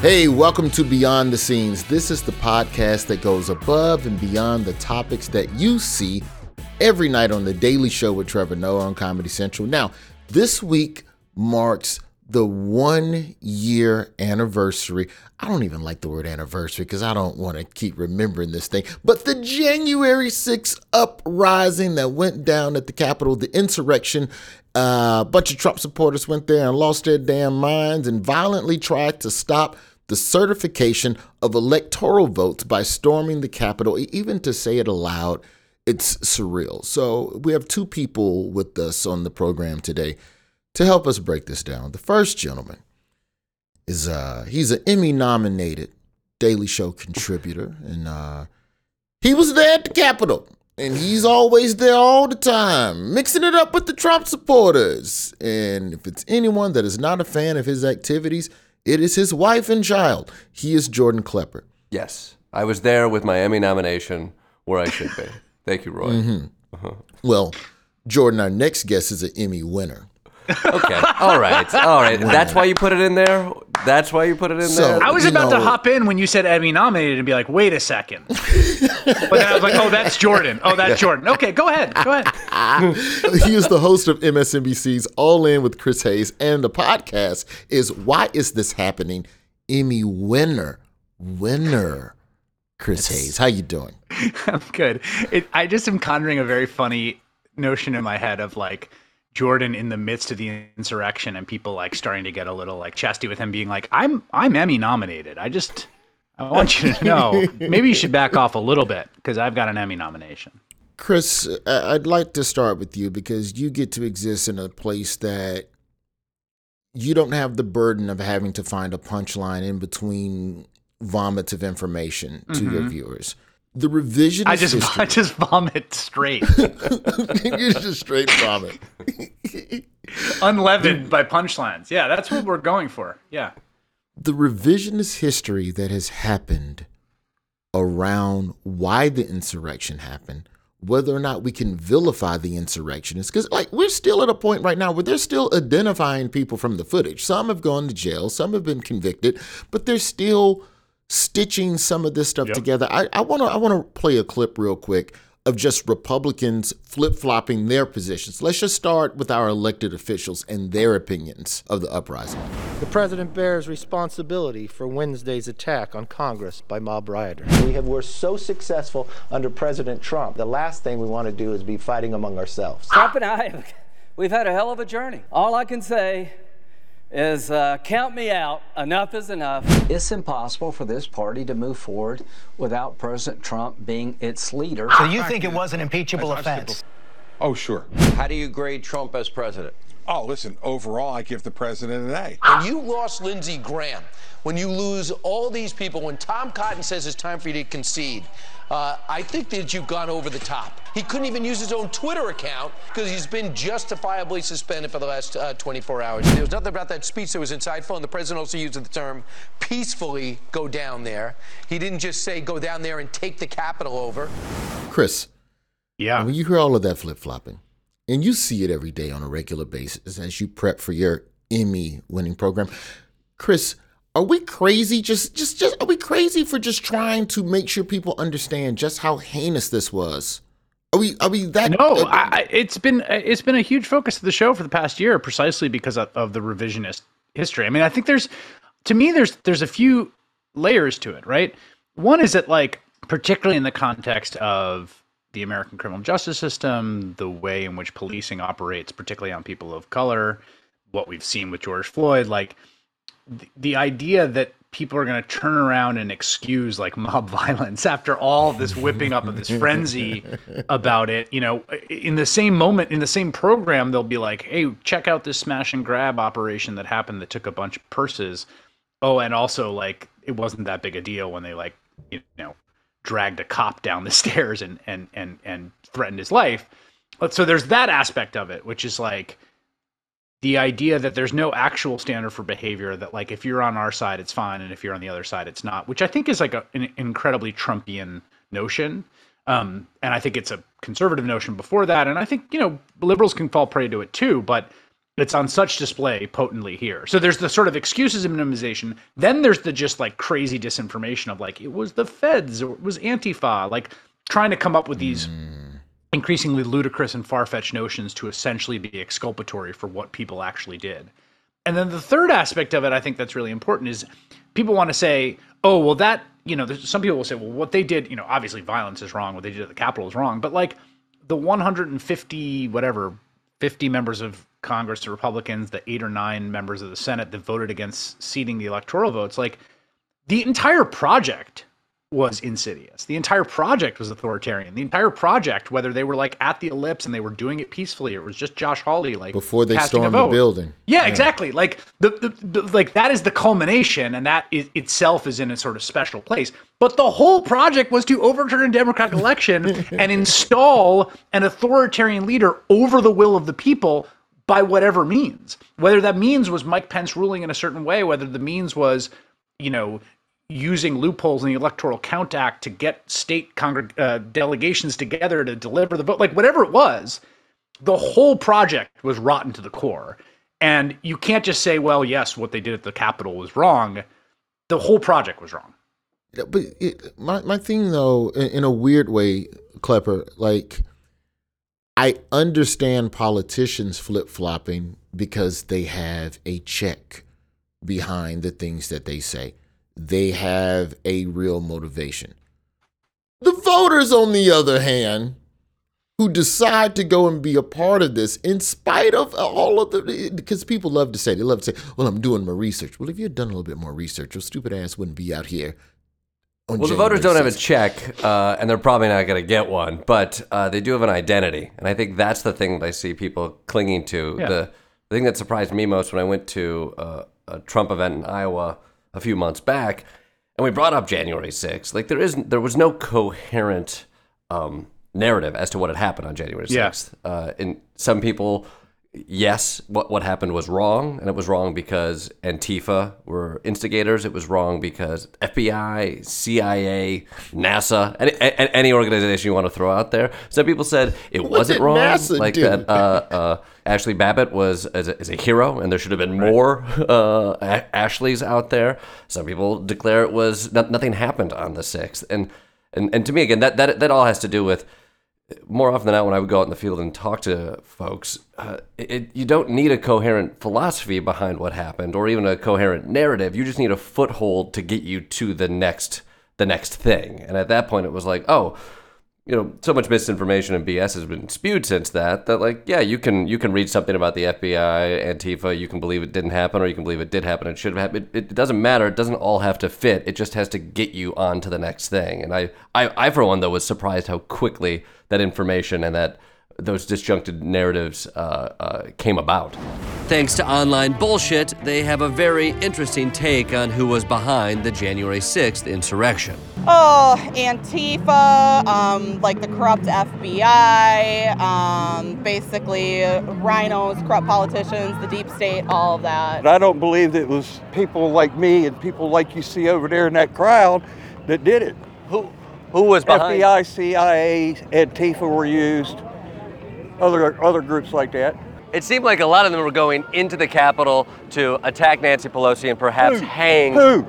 Hey, welcome to Beyond the Scenes. This is the podcast that goes above and beyond the topics that you see every night on The Daily Show with Trevor Noah on Comedy Central. Now, this week marks the one year anniversary. I don't even like the word anniversary because I don't want to keep remembering this thing. But the January 6th uprising that went down at the Capitol, the insurrection, uh, a bunch of Trump supporters went there and lost their damn minds and violently tried to stop the certification of electoral votes by storming the Capitol. Even to say it aloud, it's surreal. So we have two people with us on the program today to help us break this down. The first gentleman is uh he's an Emmy nominated Daily Show contributor and uh he was there at the Capitol and he's always there all the time, mixing it up with the Trump supporters. And if it's anyone that is not a fan of his activities, it is his wife and child. He is Jordan Klepper. Yes, I was there with my Emmy nomination where I should be. Thank you, Roy. Mm-hmm. Well, Jordan, our next guest is an Emmy winner. Okay, all right, all right. That's why you put it in there. That's why you put it in So- there. I was about know- to hop in when you said Emmy nominated and be like, wait a second. but then I was like, oh, that's Jordan. Oh, that's Jordan. Okay, go ahead. Go ahead. he is the host of MSNBC's All In with Chris Hayes, and the podcast is Why Is This Happening? Emmy winner, winner, Chris Hayes. How you doing? I'm good. It, I just am conjuring a very funny notion in my head of like Jordan in the midst of the insurrection and people like starting to get a little like chesty with him being like, I'm I'm Emmy nominated. I just I want you to know maybe you should back off a little bit because I've got an Emmy nomination. Chris, I'd like to start with you because you get to exist in a place that you don't have the burden of having to find a punchline in between vomits of information to your mm-hmm. viewers. The revisionist I just history. I just vomit straight, you just straight vomit. unleavened by punchlines. Yeah, that's what we're going for. Yeah. the revisionist history that has happened around why the insurrection happened, whether or not we can vilify the insurrectionists, because like we're still at a point right now where they're still identifying people from the footage. Some have gone to jail, some have been convicted, but they're still stitching some of this stuff together. I, I wanna I wanna play a clip real quick of just Republicans flip flopping their positions. Let's just start with our elected officials and their opinions of the uprising. The president bears responsibility for Wednesday's attack on Congress by mob rioters. We have we're so successful under President Trump. The last thing we want to do is be fighting among ourselves. Trump and I, we've had a hell of a journey. All I can say is uh, count me out. Enough is enough. It's impossible for this party to move forward without President Trump being its leader. So you think it was an impeachable offense? Oh, sure. How do you grade Trump as president? Oh, listen, overall, I give the president an A. When you lost Lindsey Graham, when you lose all these people, when Tom Cotton says it's time for you to concede, uh, I think that you've gone over the top. He couldn't even use his own Twitter account because he's been justifiably suspended for the last uh, 24 hours. There was nothing about that speech that was insightful, and the president also used the term peacefully go down there. He didn't just say go down there and take the Capitol over. Chris, Yeah. when you hear all of that flip flopping, and you see it every day on a regular basis as you prep for your Emmy winning program, Chris, are we crazy? Just, just, just, are we crazy for just trying to make sure people understand just how heinous this was? Are we, are we that? No, uh, I, it's been it's been a huge focus of the show for the past year, precisely because of, of the revisionist history. I mean, I think there's, to me, there's there's a few layers to it, right? One is that like, particularly in the context of the American criminal justice system, the way in which policing operates, particularly on people of color, what we've seen with George Floyd, like the, idea that people are going to turn around and excuse like mob violence after all this whipping up of this frenzy about it you know in the same moment in the same program they'll be like hey check out this smash and grab operation that happened that took a bunch of purses. Oh and also like it wasn't that big a deal when they like you know dragged a cop down the stairs and and and and threatened his life. So there's that aspect of it which is like the idea that there's no actual standard for behavior that like if you're on our side it's fine and if you're on the other side it's not which i think is like a, an incredibly trumpian notion um, and i think it's a conservative notion before that and i think you know liberals can fall prey to it too but it's on such display potently here. So there's the sort of excuses and minimization. Then there's the just like crazy disinformation of like it was the feds or it was Antifa, like trying to come up with these increasingly ludicrous and far-fetched notions to essentially be exculpatory for what people actually did. And then the third aspect of it, I think that's really important, is people want to say, oh, well, that, you know, some people will say, well, what they did, you know, obviously violence is wrong. What they did at the Capitol is wrong. But like the 150, whatever, 50 members of Congress, the Republicans, the eight or nine members of the Senate that voted against seating the electoral votes, like the entire project was insidious. The entire project was authoritarian. The entire project, whether they were like at the ellipse and they were doing it peacefully, it was just Josh Hawley like Before they stormed the building. Yeah, exactly. Like the, the, the like that is the culmination, and that is, itself is in a sort of special place. But the whole project was to overturn a democratic election and install an authoritarian leader over the will of the people by whatever means. Whether that means was Mike Pence ruling in a certain way, whether the means was, you know, using loopholes in the Electoral Count Act to get state congreg- uh, delegations together to deliver the vote, like whatever it was, the whole project was rotten to the core. And you can't just say, well, yes, what they did at the Capitol was wrong. The whole project was wrong. But it, my my thing though, in, in a weird way, Klepper, like I understand politicians flip flopping because they have a check behind the things that they say. They have a real motivation. The voters, on the other hand, who decide to go and be a part of this in spite of all of the because people love to say they love to say well i'm doing my research well if you had done a little bit more research your stupid ass wouldn't be out here on Well, the voters don't have a check, uh, and they're probably not going to get one, but uh, they do have an identity. And I think that's the thing that I see people clinging to. Yeah. The, the thing that surprised me most when I went to uh, a Trump event in Iowa a few months back, and we brought up January 6th. Like, there, isn't, there was no coherent um, narrative as to what had happened on January 6th. Yeah. Uh, and some people yes, what what happened was wrong, and it was wrong because Antifa were instigators. It was wrong because FBI, CIA, NASA, any, any organization you want to throw out there. Some people said it What wasn't wrong, NASA like do? that. Uh, uh, Ashley Babbitt was is a, is a hero, and there should have been more uh, A- Ashleys out there. Some people declare it was no, nothing happened on the sixth, and and and to me again, that that that all has to do with more often than not, when I would go out in the field and talk to folks, uh, it, you don't need a coherent philosophy behind what happened, or even a coherent narrative. You just need a foothold to get you to the next, the next thing. And at that point, it was like, oh, you know, so much misinformation and BS has been spewed since that. That like, yeah, you can you can read something about the FBI, Antifa, you can believe it didn't happen, or you can believe it did happen. It should have happened. It, it doesn't matter. It doesn't all have to fit. It just has to get you on to the next thing. And I, I, I for one though was surprised how quickly that information and that those disjuncted narratives uh, uh, came about. Thanks to online bullshit, they have a very interesting take on who was behind the January 6th insurrection. Oh, Antifa, um, like the corrupt FBI, um, basically RINOs, corrupt politicians, the deep state, all of that. But I don't believe that it was people like me and people like you see over there in that crowd that did it. Who who was behind? FBI, CIA, Antifa were used. Other other groups like that. It seemed like a lot of them were going into the Capitol to attack Nancy Pelosi and perhaps Who? hang. Who?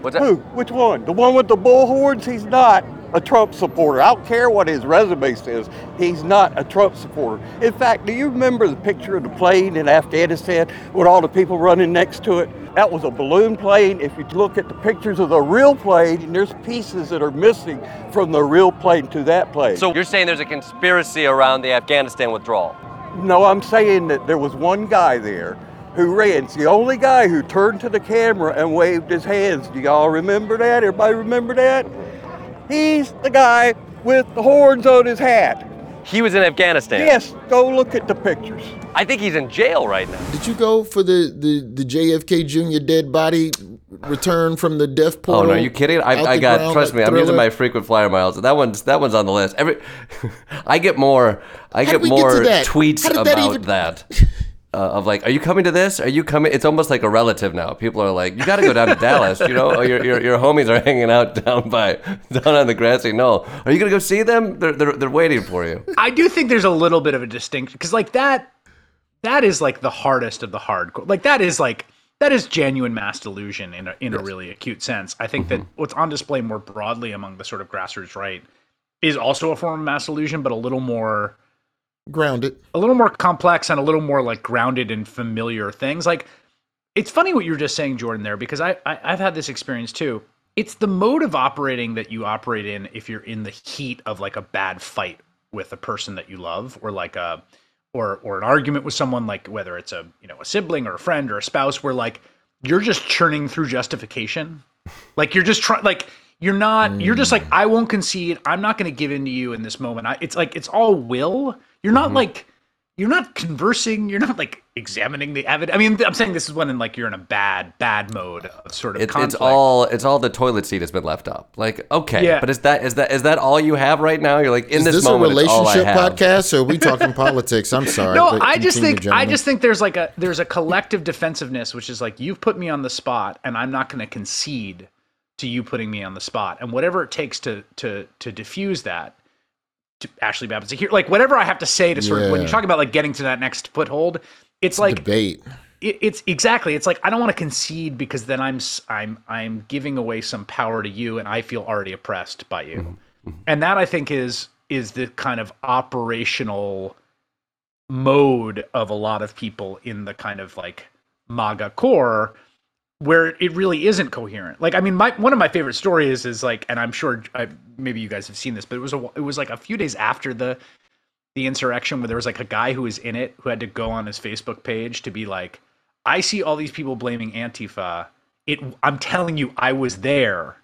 What's that? Who? Which one? The one with the bullhorns? He's not a Trump supporter. I don't care what his resume says. He's not a Trump supporter. In fact, do you remember the picture of the plane in Afghanistan with all the people running next to it? That was a balloon plane. If you look at the pictures of the real plane, there's pieces that are missing from the real plane to that plane. So you're saying there's a conspiracy around the Afghanistan withdrawal? No, I'm saying that there was one guy there who ran. It's the only guy who turned to the camera and waved his hands. Do y'all remember that? Everybody remember that? He's the guy with the horns on his hat. He was in Afghanistan. Yes, go look at the pictures. I think he's in jail right now. Did you go for the, the, the JFK Jr. dead body return from the death port? Oh portal? no, are you kidding? I, I got ground trust like me. I'm using my frequent flyer miles. That one's that one's on the list. Every I get more I How get did we get more tweets How about that that. Uh, of like, are you coming to this? Are you coming? It's almost like a relative now. People are like, you got to go down to Dallas. You know, oh, your, your your homies are hanging out down by down on the grassy knoll. Are you gonna go see them? They're they're, they're waiting for you. I do think there's a little bit of a distinction because, like that, that is like the hardest of the hardcore. Like that is like that is genuine mass delusion in a in a really acute sense. I think that what's on display more broadly among the sort of grassroots right is also a form of mass delusion, but a little more Grounded. a little more complex and a little more like grounded in familiar things. Like it's funny what you were just saying, Jordan, there because I, I I've had this experience too. It's the mode of operating that you operate in if you're in the heat of like a bad fight with a person that you love, or like a or or an argument with someone, like whether it's a you know a sibling or a friend or a spouse, where like you're just churning through justification, like you're just trying like you're not you're just like mm. i won't concede i'm not going to give in to you in this moment I, it's like it's all will you're not mm-hmm. like you're not conversing you're not like examining the evidence i mean i'm saying this is when in like you're in a bad bad mode of sort of It, it's all it's all the toilet seat has been left up. Like okay, Yeah. but is that is that is that all you have right now? You're like in Is this, this, moment. a it's all relationship podcast or are we talking politics? I'm sorry. no i just continue, think i just think there's like a there's a collective defensiveness which is like you've put me on the spot and i'm not going to concede to you putting me on the spot and whatever it takes to to to diffuse that to Ashley Babbitt's. Here like whatever I have to say to sort of when you talk about like getting to that next foothold it's like debate. it, it's exactly it's like i don't want to concede because then i'm I'm i'm giving away some power to you and i feel already oppressed by you. Mm-hmm. Mm-hmm. And that i think is is the kind of operational mode of a lot of people in the kind of like maga core where it really isn't coherent like i mean my one of my favorite stories is like and i'm sure I, maybe you guys have seen this but it was a it was like a few days after the the insurrection where there was like a guy who was in it who had to go on his Facebook page to be like, I see all these people blaming Antifa. It I'm telling you, I was there.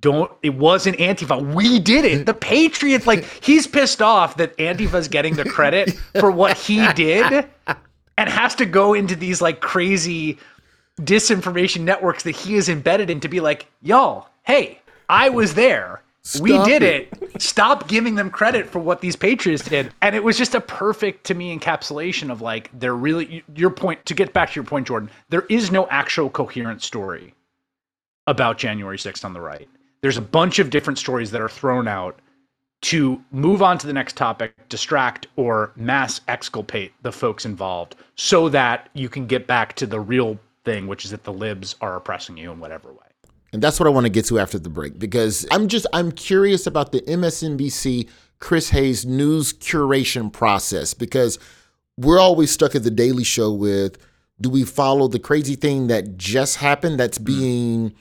Don't it wasn't Antifa. We did it. The Patriots, like he's pissed off that Antifa's getting the credit for what he did and has to go into these like crazy disinformation networks that he is embedded in to be like, y'all, hey, I was there. we did it." it. Stop giving them credit for what these patriots did. And it was just a perfect to me encapsulation of like they're really your point to get back to your point, Jordan, there is no actual coherent story about January 6th on the right. There's a bunch of different stories that are thrown out to move on to the next topic, distract or mass exculpate the folks involved so that you can get back to the real thing, which is that the libs are oppressing you in whatever way. And that's what I want to get to after the break because I'm just I'm curious about the MSNBC Chris Hayes news curation process because we're always stuck at the Daily Show with do we follow the crazy thing that just happened that's mm. being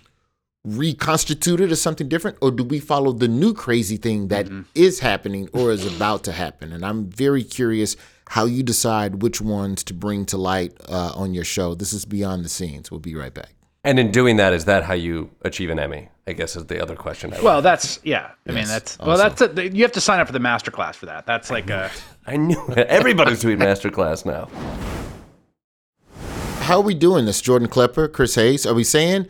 reconstituted as something different? Or do we follow the new crazy thing that mm-hmm. is happening or is about to happen? And i'm very curious how you decide which ones to bring to light uh, on your show this is beyond the scenes we'll be right back And in doing that, is that how you achieve an Emmy? I guess is the other question. I would Well, that's yeah. I mean, Yes, that's well, that's a, you have to sign up for the masterclass for that. That's like a I knew it. Everybody's doing masterclass now. How are we doing this, Jordan Klepper, Chris Hayes? Are we saying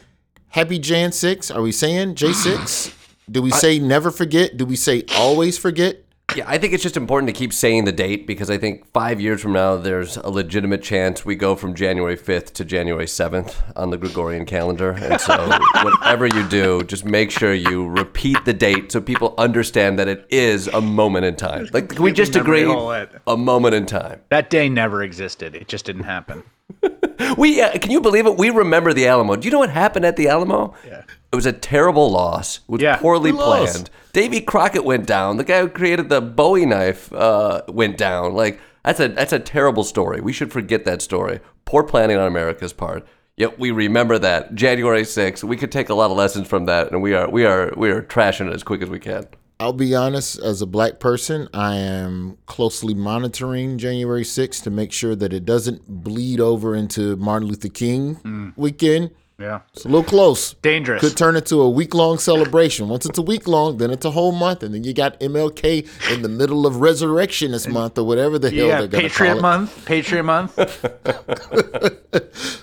happy Jan 6? Are we saying J6? Do we say never forget? Do we say always forget? Yeah, I think it's just important to keep saying the date because I think five years from now, there's a legitimate chance we go from January 5th to January 7th on the Gregorian calendar. And so, whatever you do, just make sure you repeat the date so people understand that it is a moment in time. Like, can we just agree? Memory hole it. A moment in time. that day never existed. It just didn't happen. We uh, can you believe it? We remember the Alamo. Do you know what happened at the Alamo? Yeah. It was a terrible loss. It was Yeah. poorly Who lost? planned. Davy Crockett went down. The guy who created the Bowie knife uh, went down. Like that's a that's a terrible story. We should forget that story. Poor planning on America's part. Yet we remember that January 6th. We could take a lot of lessons from that, and we are we are we are trashing it as quick as we can. I'll be honest, as a black person, I am closely monitoring January 6th to make sure that it doesn't bleed over into Martin Luther King weekend. Yeah. It's a little close. Dangerous. Could turn into a week long celebration. Once it's a week long, then it's a whole month, and then you got MLK in the middle of Resurrectionist Month or whatever the hell Yeah, they're going to Patriot call it. Month. Patriot Month.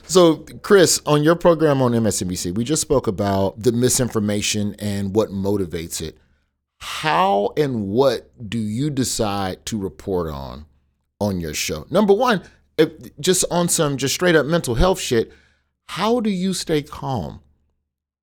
So, Chris, on your program on MSNBC, we just spoke about the misinformation and what motivates it. How and what do you decide to report on on your show? Number one, if, just on some just straight up mental health shit, how do you stay calm?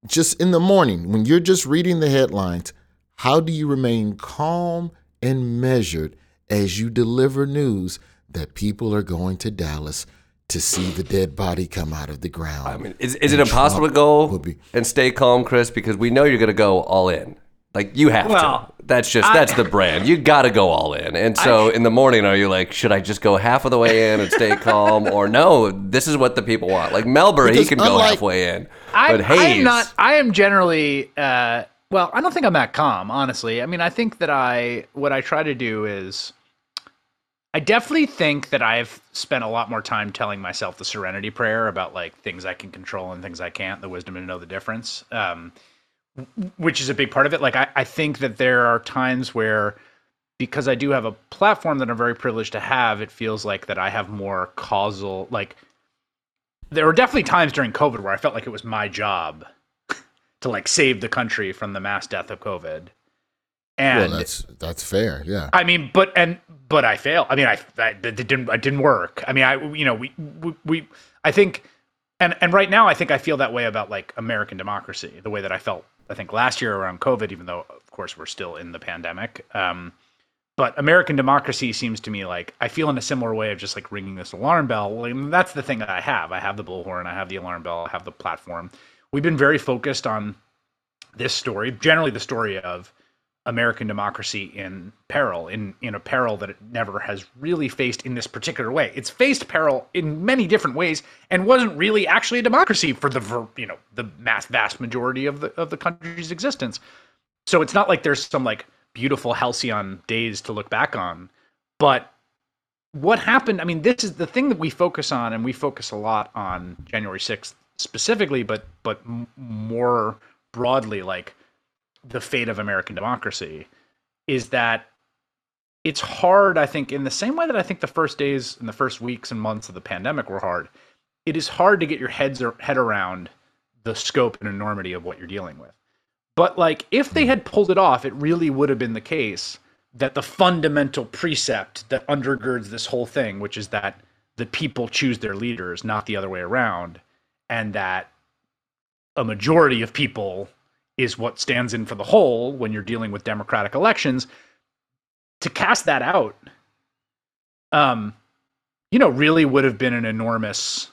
Just in the morning, when you're just reading the headlines, how do you remain calm and measured as you deliver news that people are going to Dallas to see the dead body come out of the ground. I mean, is, is it impossible to go and stay calm, Chris? Because we know you're going to go all in. Like you have Well, to. That's just I- that's the brand. You got to go all in. And so in the morning, are you like, should I just go half of the way in and stay calm, or no? This is what the people want. Like Melbury, he Because can go unlike- halfway in, I, but I am not. I am generally. Uh, well, I don't think I'm that calm, honestly. I mean, I think that I what I try to do is. I definitely think that I've spent a lot more time telling myself the serenity prayer about like things I can control and things I can't, the wisdom to know the difference, um, w- which is a big part of it. Like, I, I think that there are times where, because I do have a platform that I'm very privileged to have, it feels like that I have more causal, like, there were definitely times during COVID where I felt like it was my job to like save the country from the mass death of COVID. And well, that's that's fair. Yeah. I mean, but and but I failed. I mean, I, I it didn't it didn't work. I mean, I you know we, we we I think and and right now I think I feel that way about like American democracy, the way that I felt I think last year around COVID, even though of course we're still in the pandemic. Um, but American democracy seems to me like I feel in a similar way of just like ringing this alarm bell. I mean, that's the thing that I have. I have the bullhorn, I have the alarm bell, I have the platform. We've been very focused on this story, generally the story of American democracy in peril, in in a peril that it never has really faced in this particular way. It's faced peril in many different ways and wasn't really actually a democracy for the you know the mass vast majority of the of the country's existence. So it's not like there's some like beautiful halcyon days to look back on, but what happened? I mean, this is the thing that we focus on, and we focus a lot on January sixth specifically, but but more broadly, like the fate of American democracy is that it's hard, I think, in the same way that I think the first days and the first weeks and months of the pandemic were hard. It is hard to get your heads head around the scope and enormity of what you're dealing with. But like if they had pulled it off, it really would have been the case that the fundamental precept that undergirds this whole thing, which is that the people choose their leaders, not the other way around, and that a majority of people is what stands in for the whole when you're dealing with democratic elections to cast that out um you know really would have been an enormous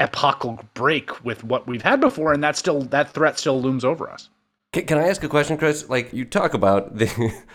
epochal break with what we've had before and that still that threat still looms over us Can, can I ask a question, Chris? Like you talk about the,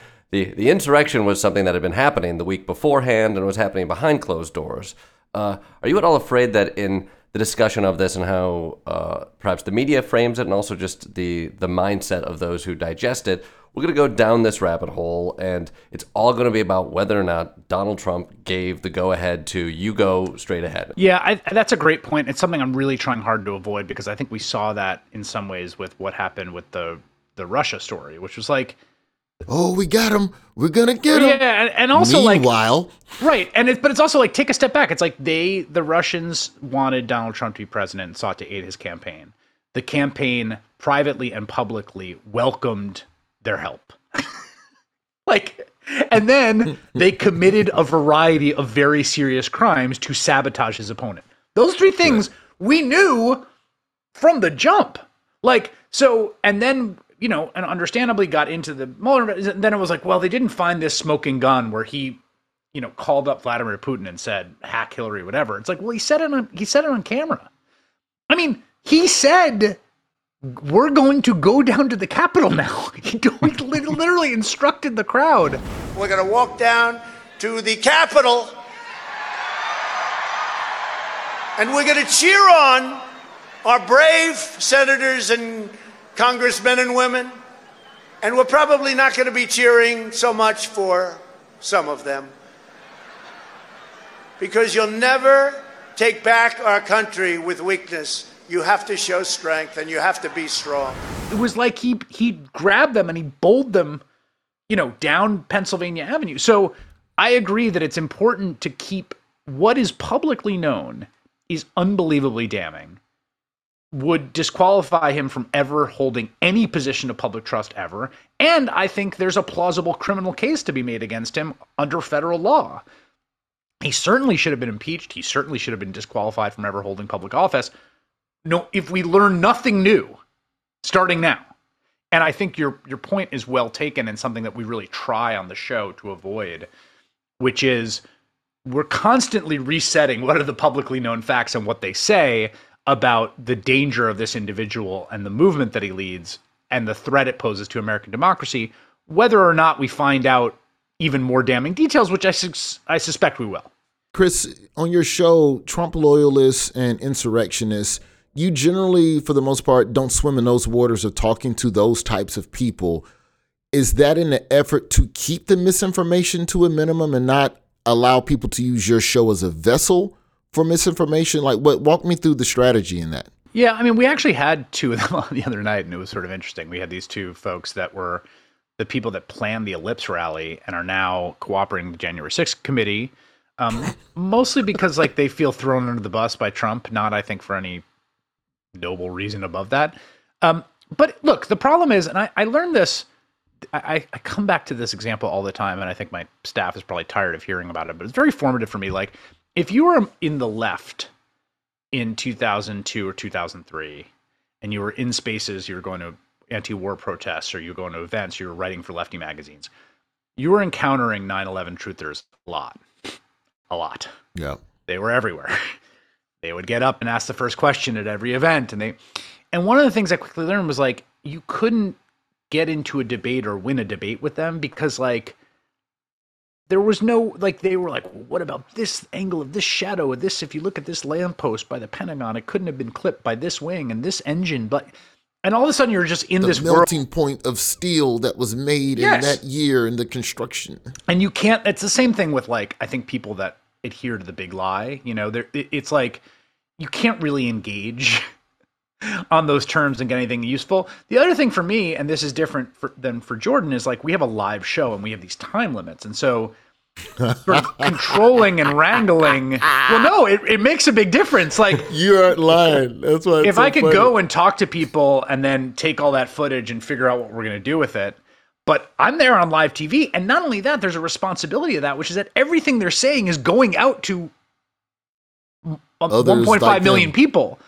the the insurrection was something that had been happening the week beforehand and was happening behind closed doors. Uh, are you at all afraid that in the discussion of this and how uh, perhaps the media frames it, and also just the the mindset of those who digest it, we're going to go down this rabbit hole, and it's all going to be about whether or not Donald Trump gave the go ahead to you go straight ahead. yeah I, that's a great point it's something i'm really trying hard to avoid because i think we saw that in some ways with what happened with the the russia story which was like Oh, we got him. We're gonna get him. Yeah, and, and also like Meanwhile, Right, and it, but it's also like take a step back. It's like they, the Russians, wanted Donald Trump to be president and sought to aid his campaign. The campaign privately and publicly welcomed their help. like, and then they committed a variety of very serious crimes to sabotage his opponent. Those three things we knew from the jump. Like, so, and then, you know, and understandably got into the Mueller, then it was like, well, they didn't find this smoking gun where he, you know, called up Vladimir Putin and said, hack Hillary, whatever. It's like, well, he said it on, he said it on camera. I mean, he said, we're going to go down to the Capitol now. He literally instructed the crowd. We're going to walk down to the Capitol and we're going to cheer on our brave senators and congressmen and women. And we're probably not going to be cheering so much for some of them. Because you'll never take back our country with weakness. You have to show strength and you have to be strong. It was like he he grabbed them and he bowled them, you know, down Pennsylvania Avenue. So I agree that it's important to keep what is publicly known is unbelievably damning. Would disqualify him from ever holding any position of public trust ever. And I think there's a plausible criminal case to be made against him under federal law. He certainly should have been impeached. He certainly should have been disqualified from ever holding public office. No, if we learn nothing new starting now. And I think your your point is well taken and something that we really try on the show to avoid, which is we're constantly resetting what are the publicly known facts and what they say about the danger of this individual and the movement that he leads and the threat it poses to American democracy, whether or not we find out even more damning details, which I, sus- I suspect we will. Chris, on your show, Trump loyalists and insurrectionists, you generally, for the most part, don't swim in those waters of talking to those types of people. Is that in an effort to keep the misinformation to a minimum and not allow people to use your show as a vessel for misinformation? Like, what? Walk me through the strategy in that. Yeah, I mean, we actually had two of them on the other night, and it was sort of interesting. We had these two folks that were the people that planned the Ellipse rally and are now cooperating with the January 6th committee, um, mostly because like they feel thrown under the bus by Trump, not I think for any noble reason above that. Um, but look, the problem is, and I, I learned this. I, I come back to this example all the time, and I think my staff is probably tired of hearing about it, but it's very formative for me. Like, if you were in the left in 2002 or 2003, and you were in spaces, you were going to anti-war protests, or you were going to events, you were writing for lefty magazines, you were encountering 9/11 truthers a lot, a lot. Yeah, they were everywhere. They would get up and ask the first question at every event, and they, and one of the things I quickly learned was like you couldn't get into a debate or win a debate with them because like there was no like they were like what about this angle of this shadow of this if you look at this lamppost by the pentagon it couldn't have been clipped by this wing and this engine but and all of a sudden you're just in the this melting world. point of steel that was made Yes. in that year in the construction. and you can't it's the same thing with like i think people that adhere to the big lie you know there it- it's like you can't really engage on those terms and get anything useful the other thing for me and this is different for, than for jordan is like we have a live show and we have these time limits and so sort of controlling and wrangling. Well no it, it makes a big difference. Like you aren't lying that's why if I could go and talk to people and then take all that footage and figure out what we're going to do with it, but I'm there on live TV, and not only that, there's a responsibility of that, which is that everything they're saying is going out to um, Others 1.5 like million them. people,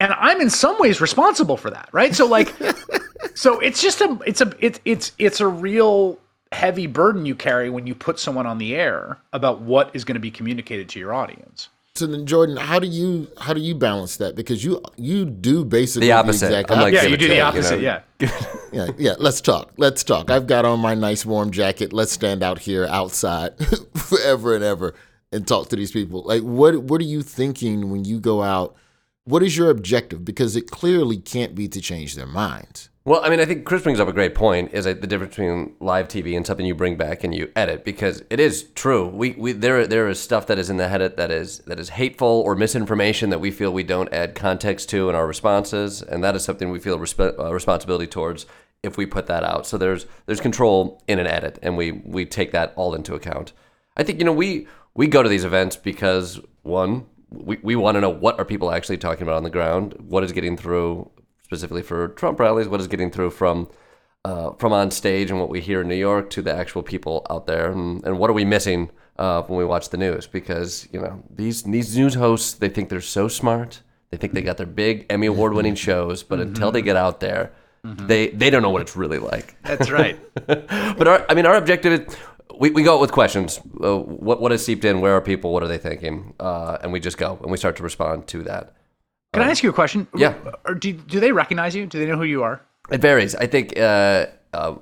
and I'm in some ways responsible for that, right? So like, so it's just a, it's a, it's it's it's a real heavy burden you carry when you put someone on the air about what is going to be communicated to your audience. So then, Jordan, how do you how do you balance that? Because you you do basically The opposite. exact I'm like Yeah, you do the two, you opposite. know? Yeah. yeah, yeah. Let's talk. Let's talk. I've got on my nice warm jacket. Let's stand out here outside forever and ever and talk to these people. Like, what what are you thinking when you go out? What is your objective? Because it clearly can't be to change their minds. Well, I mean, I think Chris brings up a great point. Is the difference between live TV and something you bring back and you edit because it is true. We, we there there is stuff that is in the edit that is that is hateful or misinformation that we feel we don't add context to in our responses, and that is something we feel resp- uh, responsibility towards if we put that out. So there's there's control in an edit, and we we take that all into account. I think you know we we go to these events because one we, we want to know what are people actually talking about on the ground, what is getting through specifically for Trump rallies, what is getting through from uh, from on stage and what we hear in New York to the actual people out there, and, and what are we missing uh, when we watch the news? Because you know these these news hosts, they think they're so smart, they think they got their big Emmy award winning shows, but until they get out there, they they don't know what it's really like. That's right. but our, I mean, our objective is we, we go out with questions. Uh, what what is seeped in? Where are people? What are they thinking? Uh, and we just go and we start to respond to that. Can I ask you a question? Yeah. Or do, do they recognize you? Do they know who you are? It varies. I think uh, uh,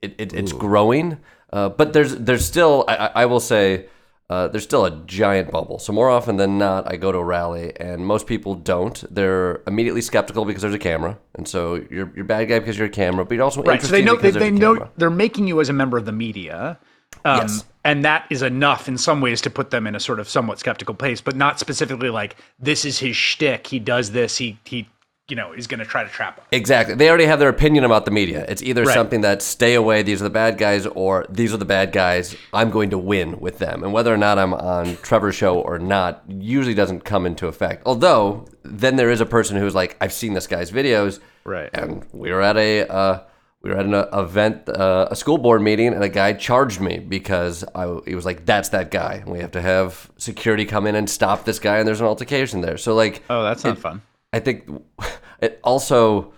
it, it, it's growing, uh, but there's there's still I, I I will say uh, there's still a giant bubble. So more often than not, I go to a rally, and most people don't. They're immediately skeptical because there's a camera, and so you're you're bad guy because you're a camera, but you're also Right. So they know they, they know camera. they're making you as a member of the media. Um, Yes. And that is enough in some ways to put them in a sort of somewhat skeptical place, but not specifically like this is his shtick. He does this. He he you know is going to try to trap us. Exactly. They already have their opinion about the media. It's either Right. something that stay away, these are the bad guys, or these are the bad guys. I'm going to win with them. And whether or not I'm on Trevor's show or not usually doesn't come into effect. Although then there is a person who's like, I've seen this guy's videos, right? And we were at a uh, we were at an uh, event, uh, a school board meeting, and a guy charged me because I he was like, "That's that guy. We have to have security come in and stop this guy." And there's an altercation there. So like, Oh, that's not it- fun. I think it also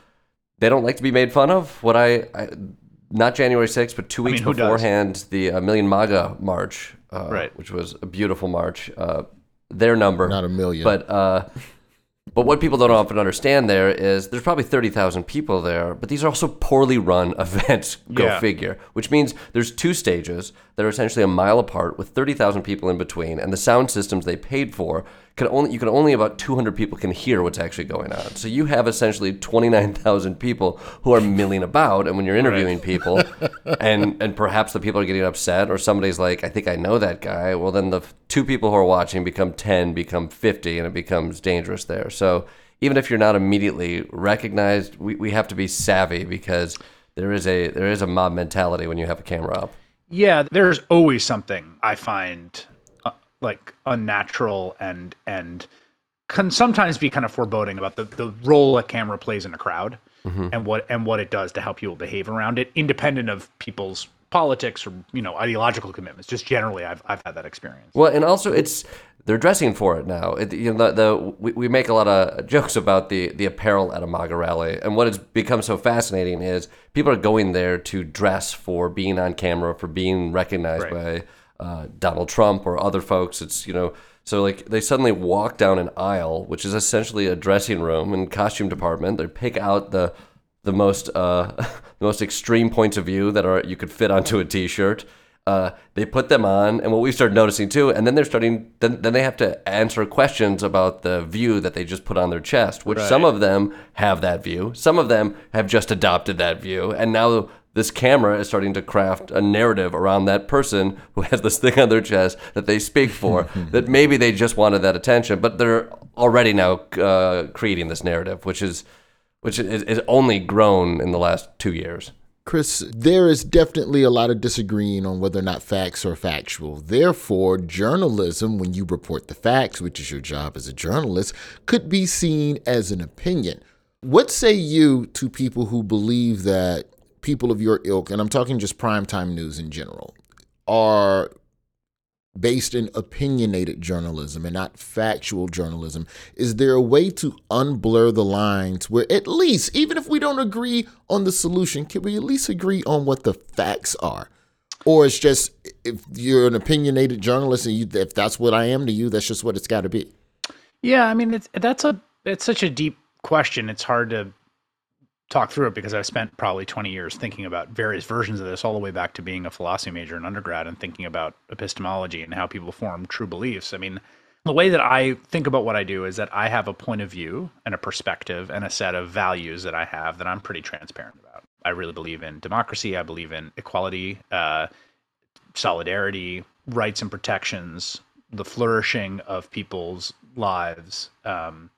they don't like to be made fun of. What I, I not January 6th, but two I mean, weeks does? beforehand, the uh, Million MAGA march uh, Right. which was a beautiful march. Uh, their number, Not a million. but uh, but what people don't often understand there is there's probably thirty thousand people there, but these are also poorly run events. Go Yeah. figure. Which means there's two stages that are essentially a mile apart with thirty thousand people in between, and the sound systems they paid for can only you can only about two hundred people can hear what's actually going on. So you have essentially twenty nine thousand people who are milling about, and when you're interviewing people, and and perhaps the people are getting upset, or somebody's like, I think I know that guy. Well, then the two people who are watching become ten, become fifty, and it becomes dangerous there. So even if you're not immediately recognized, we, we have to be savvy because there is a there is a mob mentality when you have a camera up. Yeah, there's always something I find like unnatural and and can sometimes be kind of foreboding about the, the role a camera plays in a crowd Mhm. and what and what it does to help people behave around it, independent of people's politics or you know ideological commitments. Just generally, I've I've had that experience. Well, and also it's they're dressing for it now. It, you know, the, the we, we make a lot of jokes about the the apparel at a MAGA rally, and what has become so fascinating is people are going there to dress for being on camera, for being recognized by uh, Donald Trump or other folks. It's you know. So like they suddenly walk down an aisle, which is essentially a dressing room and costume department. They pick out the the most uh, the most extreme points of view that are you could fit onto a t-shirt. Uh, they put them on, and what we started noticing too, and then they're starting. Then, then they have to answer questions about the view that they just put on their chest, which some of them have that view, some of them have just adopted that view, and now this camera is starting to craft a narrative around that person who has this thing on their chest that they speak for. that maybe they just wanted that attention, but they're already now uh, creating this narrative, which is which is, is only grown in the last two years. Chris, there is definitely a lot of disagreeing on whether or not facts are factual. Therefore, journalism, when you report the facts, which is your job as a journalist, could be seen as an opinion. What say you to people who believe that people of your ilk, and I'm talking just primetime news in general, are based in opinionated journalism and not factual journalism? Is there a way to unblur the lines where at least, even if we don't agree on the solution, can we at least agree on what the facts are? Or it's just if you're an opinionated journalist and you, if that's what I am to you, that's just what it's got to be. Yeah, I mean it's that's a it's such a deep question. It's hard to talk through it because I've spent probably 20 years thinking about various versions of this all the way back to being a philosophy major in undergrad and thinking about epistemology and how people form true beliefs. I mean, the way that I think about what I do is that I have a point of view and a perspective and a set of values that I have that I'm pretty transparent about. I really believe in democracy. I believe in equality, uh, solidarity, rights and protections, the flourishing of people's lives. Um,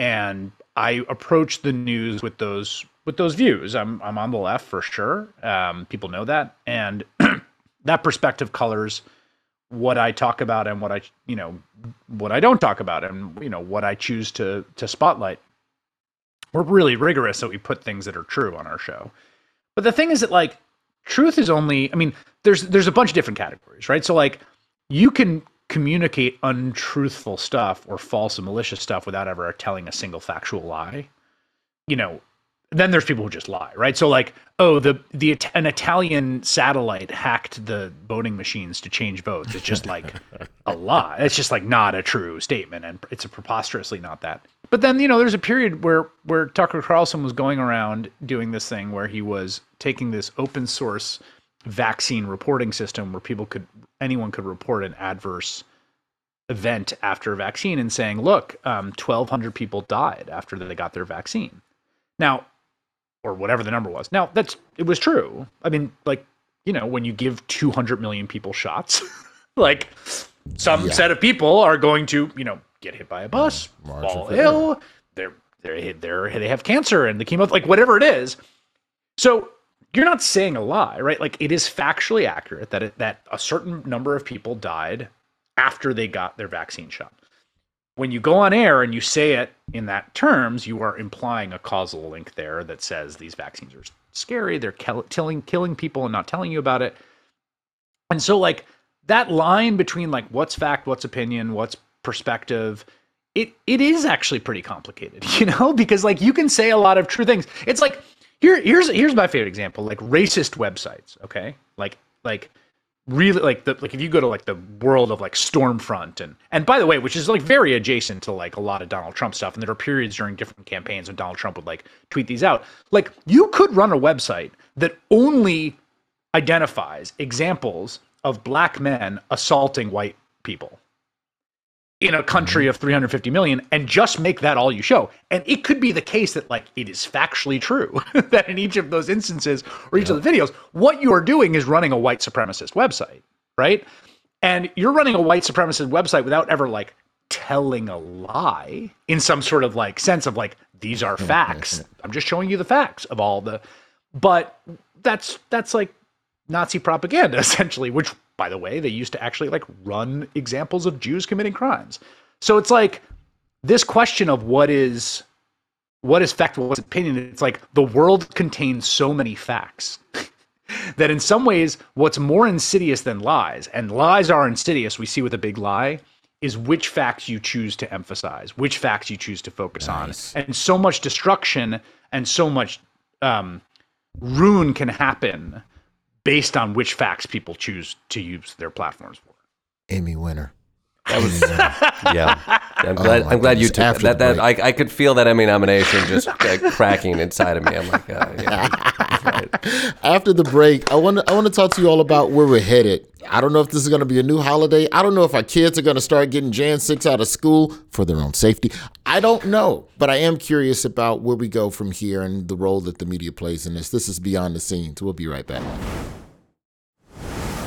and I approach the news with those with those views. I'm I'm on the left for sure. Um, people know that, and that perspective colors what I talk about and what I you know what I don't talk about, and you know what I choose to to spotlight. We're really rigorous that we put things that are true on our show. But the thing is that like truth is only I mean there's there's a bunch of different categories, right? So like you can communicate untruthful stuff or false and malicious stuff without ever telling a single factual lie. You know, then there's people who just lie, right? So like, oh, the the an Italian satellite hacked the voting machines to change votes. It's just like a lie. It's just like not a true statement, and it's a preposterously not that. But then you know, there's a period where where Tucker Carlson was going around doing this thing where he was taking this open source vaccine reporting system where people could anyone could report an adverse event after a vaccine and saying, look, um, 1,200 people died after they got their vaccine. Now, or whatever the number was. Now, that's it was true. I mean, like, you know, when you give 200 million people shots, like some Yeah. set of people are going to, you know, get hit by a bus, Margin fall ill, they're they're they're they have cancer and the chemo like whatever it is. So you're not saying a lie, right? Like it is factually accurate that it, that a certain number of people died after they got their vaccine shot. When you go on air and you say it in that terms, you are implying a causal link there that says these vaccines are scary, they're killing killing people and not telling you about it. And so like that line between like what's fact, what's opinion, what's perspective, it it is actually pretty complicated, you know, because like you can say a lot of true things. It's like here here's here's my favorite example, like racist websites, okay? Like like really like the like if you go to like the world of like Stormfront and and by the way, which is like very adjacent to like a lot of Donald Trump stuff, and there are periods during different campaigns when Donald Trump would like tweet these out. Like you could run a website that only identifies examples of black men assaulting white people in a country of 350 million and just make that all you show. And it could be the case that like it is factually true that in each of those instances or each of the videos, what you are doing is running a white supremacist website, right? And you're running a white supremacist website without ever like telling a lie in some sort of like sense of like these are facts. I'm just showing you the facts of all the but that's that's like Nazi propaganda essentially, which by the way, they used to actually like run examples of Jews committing crimes. So it's like this question of what is what is fact, what's opinion. It's like the world contains so many facts that in some ways, what's more insidious than lies, and lies are insidious, we see with a big lie, is which facts you choose to emphasize, which facts you choose to focus nice. on. And so much destruction and so much um, ruin can happen based on which facts people choose to use their platforms for. Emmy winner. That was, yeah. I'm glad. Oh I'm glad you took After that. That I, I could feel that Emmy nomination just like cracking inside of me. I'm like, uh, yeah, right. After the break, I want to I want to talk to you all about where we're headed. I don't know if this is going to be a new holiday. I don't know if our kids are going to start getting Jan six out of school for their own safety. I don't know, but I am curious about where we go from here and the role that the media plays in this. This is beyond the scenes. We'll be right back.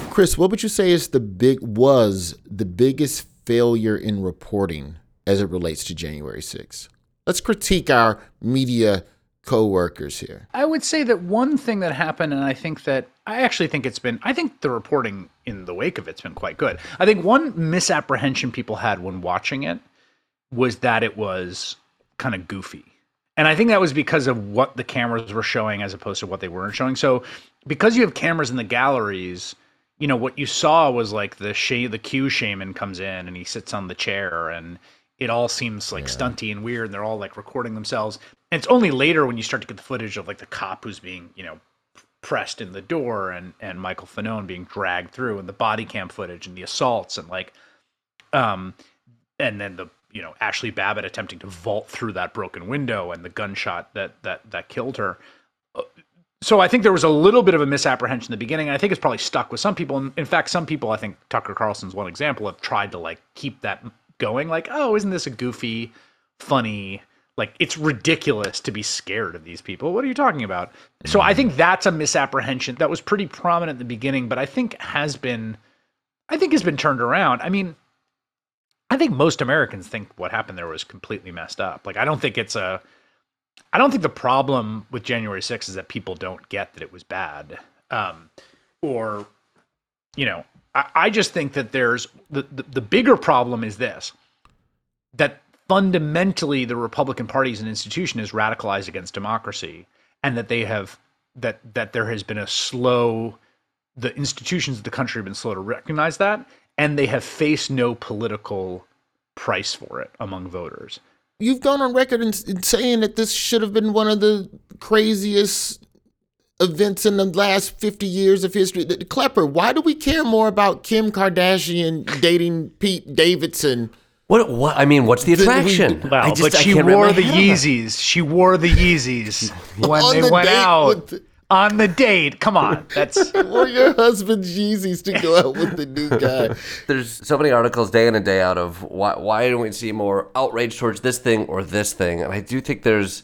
Chris, what would you say is the big was the biggest failure in reporting as it relates to January 6th? Let's critique our media co-workers here. I would say that one thing that happened and I think that I actually think it's been I think the reporting in the wake of it's been quite good. I think one misapprehension people had when watching it was that it was kind of goofy. And I think that was because of what the cameras were showing as opposed to what they weren't showing. So because you have cameras in the galleries, you know what you saw was like the sh- the Q shaman comes in and he sits on the chair and it all seems like yeah. stunty and weird and they're all like recording themselves and it's only later when you start to get the footage of like the cop who's being you know pressed in the door and and Michael Fanone being dragged through and the body cam footage and the assaults and like um and then the you know Ashli Babbitt attempting to vault through that broken window and the gunshot that that that killed her so I think there was a little bit of a misapprehension in the beginning. And I think it's probably stuck with some people. In fact, some people, I think Tucker Carlson's one example, have tried to like keep that going. Like, oh, isn't this a goofy, funny? Like, it's ridiculous to be scared of these people. What are you talking about? So I think that's a misapprehension that was pretty prominent in the beginning, but I think has been, I think has been turned around. I mean, I think most Americans think what happened there was completely messed up. Like, I don't think it's a I don't think the problem with January 6th is that people don't get that it was bad. Um, or, you know, I, just think that there's the, the, the bigger problem is this that fundamentally the Republican Party as an institution is radicalized against democracy and that they have that that there has been a slow the institutions of the country have been slow to recognize that and they have faced no political price for it among voters. You've gone on record in, in saying that this should have been one of the craziest events in the last 50 years of history. The, the Klepper, why do we care more about Kim Kardashian dating Pete Davidson? What, what I mean, what's the attraction? We, well, just, but she wore the Yeezys. She wore the Yeezys when they the went out. The, on the date. Come on, that's or your husband's Yeezys to go out with the new guy. There's so many articles day in and day out of why why don't we see more outrage towards this thing or this thing, and I do think there's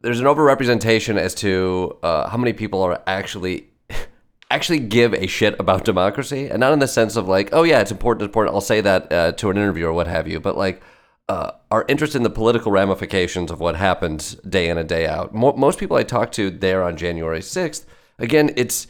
there's an overrepresentation as to uh, how many people are actually actually give a shit about democracy, and not in the sense of like, oh yeah, it's important, it's important. I'll say that uh, to an interview or what have you, but like uh, are interested in the political ramifications of what happens day in and day out. Mo- most people I talk to there on January 6th, again, it's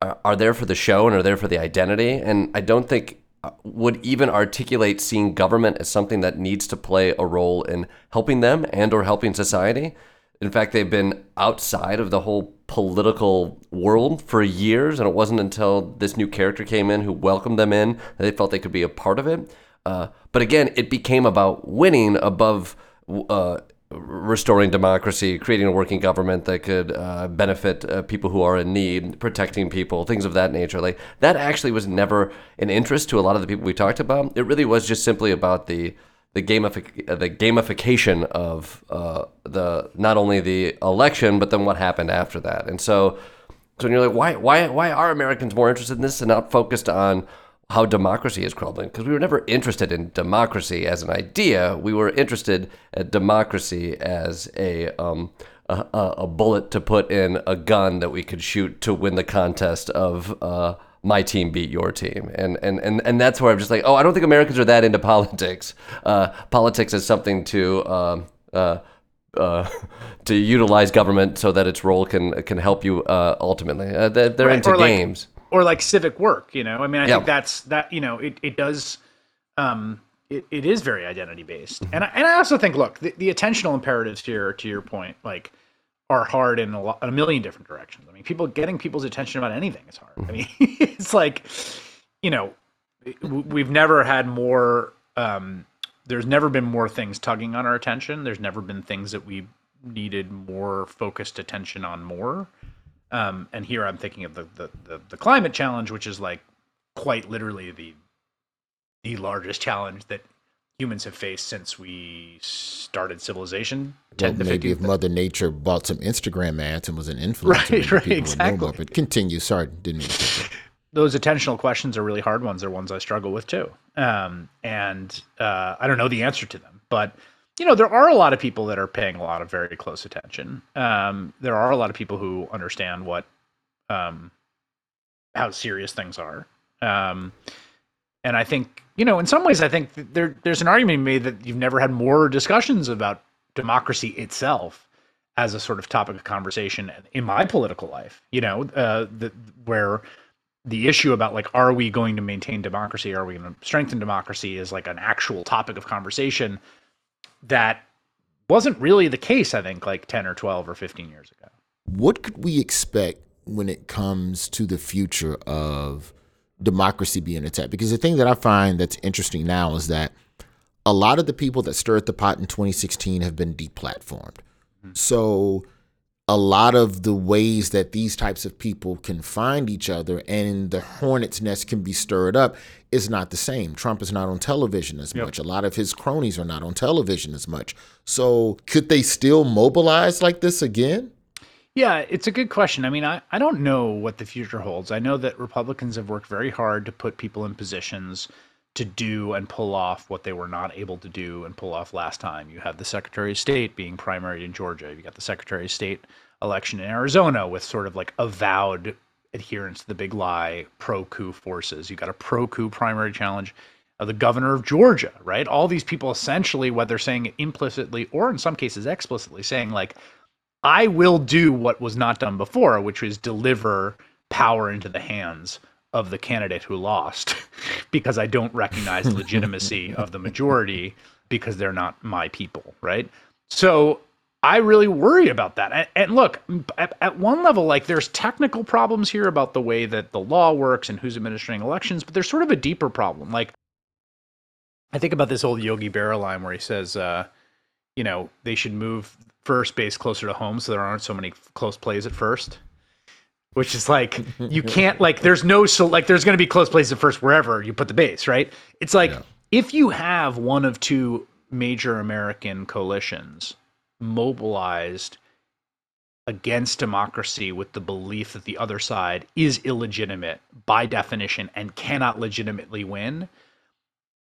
uh, are there for the show and are there for the identity. And I don't think uh, would even articulate seeing government as something that needs to play a role in helping them and or helping society. In fact, they've been outside of the whole political world for years, and it wasn't until this new character came in who welcomed them in that they felt they could be a part of it. Uh, but again, it became about winning above uh, restoring democracy, creating a working government that could uh, benefit uh, people who are in need, protecting people, things of that nature. Like that actually was never an interest to a lot of the people we talked about. It really was just simply about the the gamific- the gamification of uh, the not only the election but then what happened after that. And so, so you're like, why why why are Americans more interested in this and not focused on how democracy is crumbling because we were never interested in democracy as an idea. We were interested at democracy as a, um, a, a bullet to put in a gun that we could shoot to win the contest of uh, my team beat your team, and and and and that's where I'm just like, oh, I don't think Americans are that into politics. Uh, politics is something to. Um, uh, uh, to utilize government so that its role can can help you uh, ultimately. Uh, they're, they're Right, into or like- games. or like civic work you know i mean i Yeah. think that's that you know it, it does um it, it is very identity based and, I, and i also think look the, the attentional imperatives here to your point like are hard in a, lot, a million different directions. I mean people getting people's attention about anything is hard. I mean it's like you know we've never had more um there's never been more things tugging on our attention. There's never been things that we needed more focused attention on more. Um, and here I'm thinking of the, the, the, the climate challenge, which is like quite literally the the largest challenge that humans have faced since we started civilization. Well, 10 to maybe 15 if Mother Nature bought some Instagram ads and was an influencer, Right, right, people would know exactly. more. But continue. Sorry, didn't mean to. cut you. those attentional questions are really hard ones. They're ones I struggle with too. Um, and uh, I don't know the answer to them, but you know, there are a lot of people that are paying a lot of very close attention. Um, there are a lot of people who understand what, um, how serious things are. Um, and I think, you know, in some ways, I think there, there's an argument made that you've never had more discussions about democracy itself as a sort of topic of conversation in my political life. You know, uh, the, where the issue about like, are we going to maintain democracy? Are we going to strengthen democracy? Is like an actual topic of conversation that wasn't really the case. I think like ten or twelve or fifteen years ago. What could we expect when it comes to the future of democracy being attacked? Because the thing that I find that's interesting now is that a lot of the people that stirred the pot in 2016 have been deplatformed. Hmm. So a lot of the ways that these types of people can find each other and the hornet's nest can be stirred up is not the same. Trump is not on television as much. A lot of his cronies are not on television as much. So could they still mobilize like this again? Yeah, it's a good question. I mean, I, I don't know what the future holds. I know that Republicans have worked very hard to put people in positions to do and pull off what they were not able to do and pull off last time. You have the Secretary of State being primaried in Georgia. You got the Secretary of State election in Arizona with sort of like avowed adherence to the big lie, pro coup forces. You got a pro coup primary challenge of the governor of Georgia, right? All these people essentially, whether saying it implicitly or in some cases explicitly, saying like, I will do what was not done before, which is deliver power into the hands of the candidate who lost because I don't recognize the legitimacy of the majority because they're not my people, right? So I really worry about that. And, and look, at, at one level, like there's technical problems here about the way that the law works and who's administering elections, but there's sort of a deeper problem. Like I think about this old Yogi Berra line where he says, uh, you know, they should move first base closer to home so there aren't so many close plays at first. Which is like you can't like there's no so like there's going to be close plays at first wherever you put the base, right? It's like if you have one of two major American coalitions mobilized against democracy with the belief that the other side is illegitimate by definition and cannot legitimately win,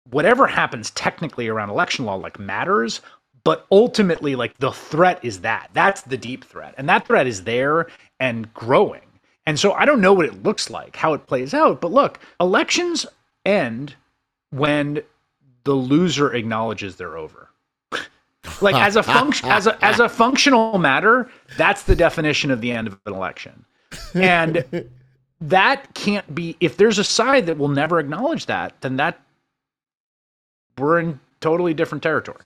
whatever happens technically around election law like matters but ultimately like the threat is that. That's the deep threat. And that threat is there and growing. And so i don't know what it looks like how it plays out. But look elections end when the loser acknowledges they're over. Like as a function as a as a functional matter that's the definition of the end of an election. And that can't be if there's a side that will never acknowledge that then that we're in totally different territory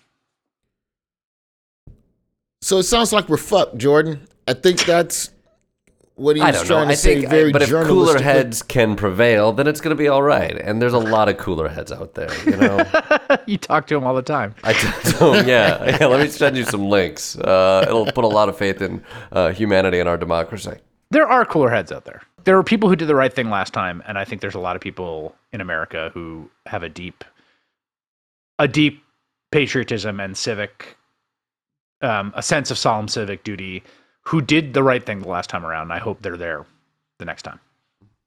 So it sounds like we're fucked, Jordan. I think that's what he I was don't trying know. to I say think, very but if cooler heads can prevail, then it's going to be all right. And there's a lot of cooler heads out there. You know, you talk to them all the time. I do, yeah. yeah. Let me send you some links. Uh, it'll put a lot of faith in uh, humanity and our democracy. There are cooler heads out there. There were people who did the right thing last time, and I think there's a lot of people in America who have a deep, a deep patriotism and civic, um, a sense of solemn civic duty, who did the right thing the last time around. And I hope they're there the next time.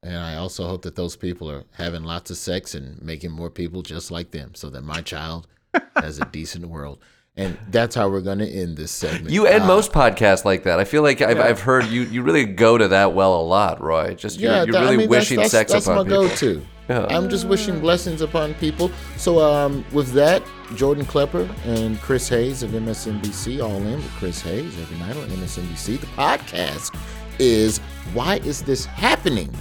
And I also hope that those people are having lots of sex and making more people just like them so that my child has a decent world. And that's how we're going to end this segment. You end Uh, most podcasts like that. I feel like I've, Yeah. I've heard you. You really go to that well a lot, Roy. Just you're, yeah, you're that- really I mean, wishing that's, that's, sex that's upon my people. go-to. Yeah. I'm just wishing blessings upon people. So, um, with that, Jordan Klepper and Chris Hayes of MSNBC, all in with Chris Hayes every night on MSNBC. The podcast is Why Is This Happening?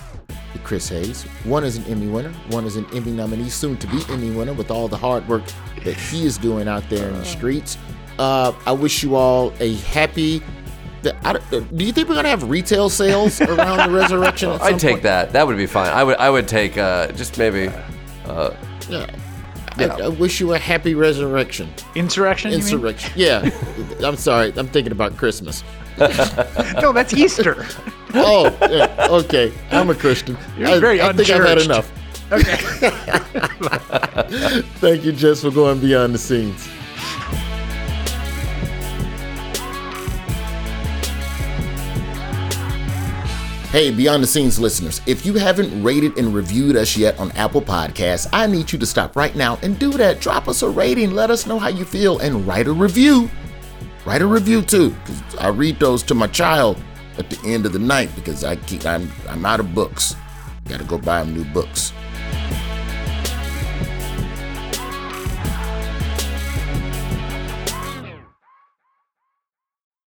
With Chris Hayes. One is an Emmy winner, one is an Emmy nominee, soon to be Emmy winner, with all the hard work that he is doing out there in the streets. Uh, I wish you all a happy. Do you think we're gonna have retail sales around the resurrection? At some I'd take point? that. That would be fine. I would. I would take uh, just maybe. Uh, Yeah. Yeah. I, I wish you a happy resurrection. Insurrection? you mean? Insurrection. Yeah. I'm sorry. I'm thinking about Christmas. no, that's Easter. Oh, yeah. okay. I'm a Christian. You're I, very I think I've had enough. Okay. Thank you, Jess, for going beyond the scenes. Hey, Beyond the Scenes listeners, if you haven't rated and reviewed us yet on Apple Podcasts, I need you to stop right now and do that. Drop us a rating, let us know how you feel, and write a review. Write a review too, because I read those to my child at the end of the night because I keep I'm I'm out of books. Got to go buy him new books.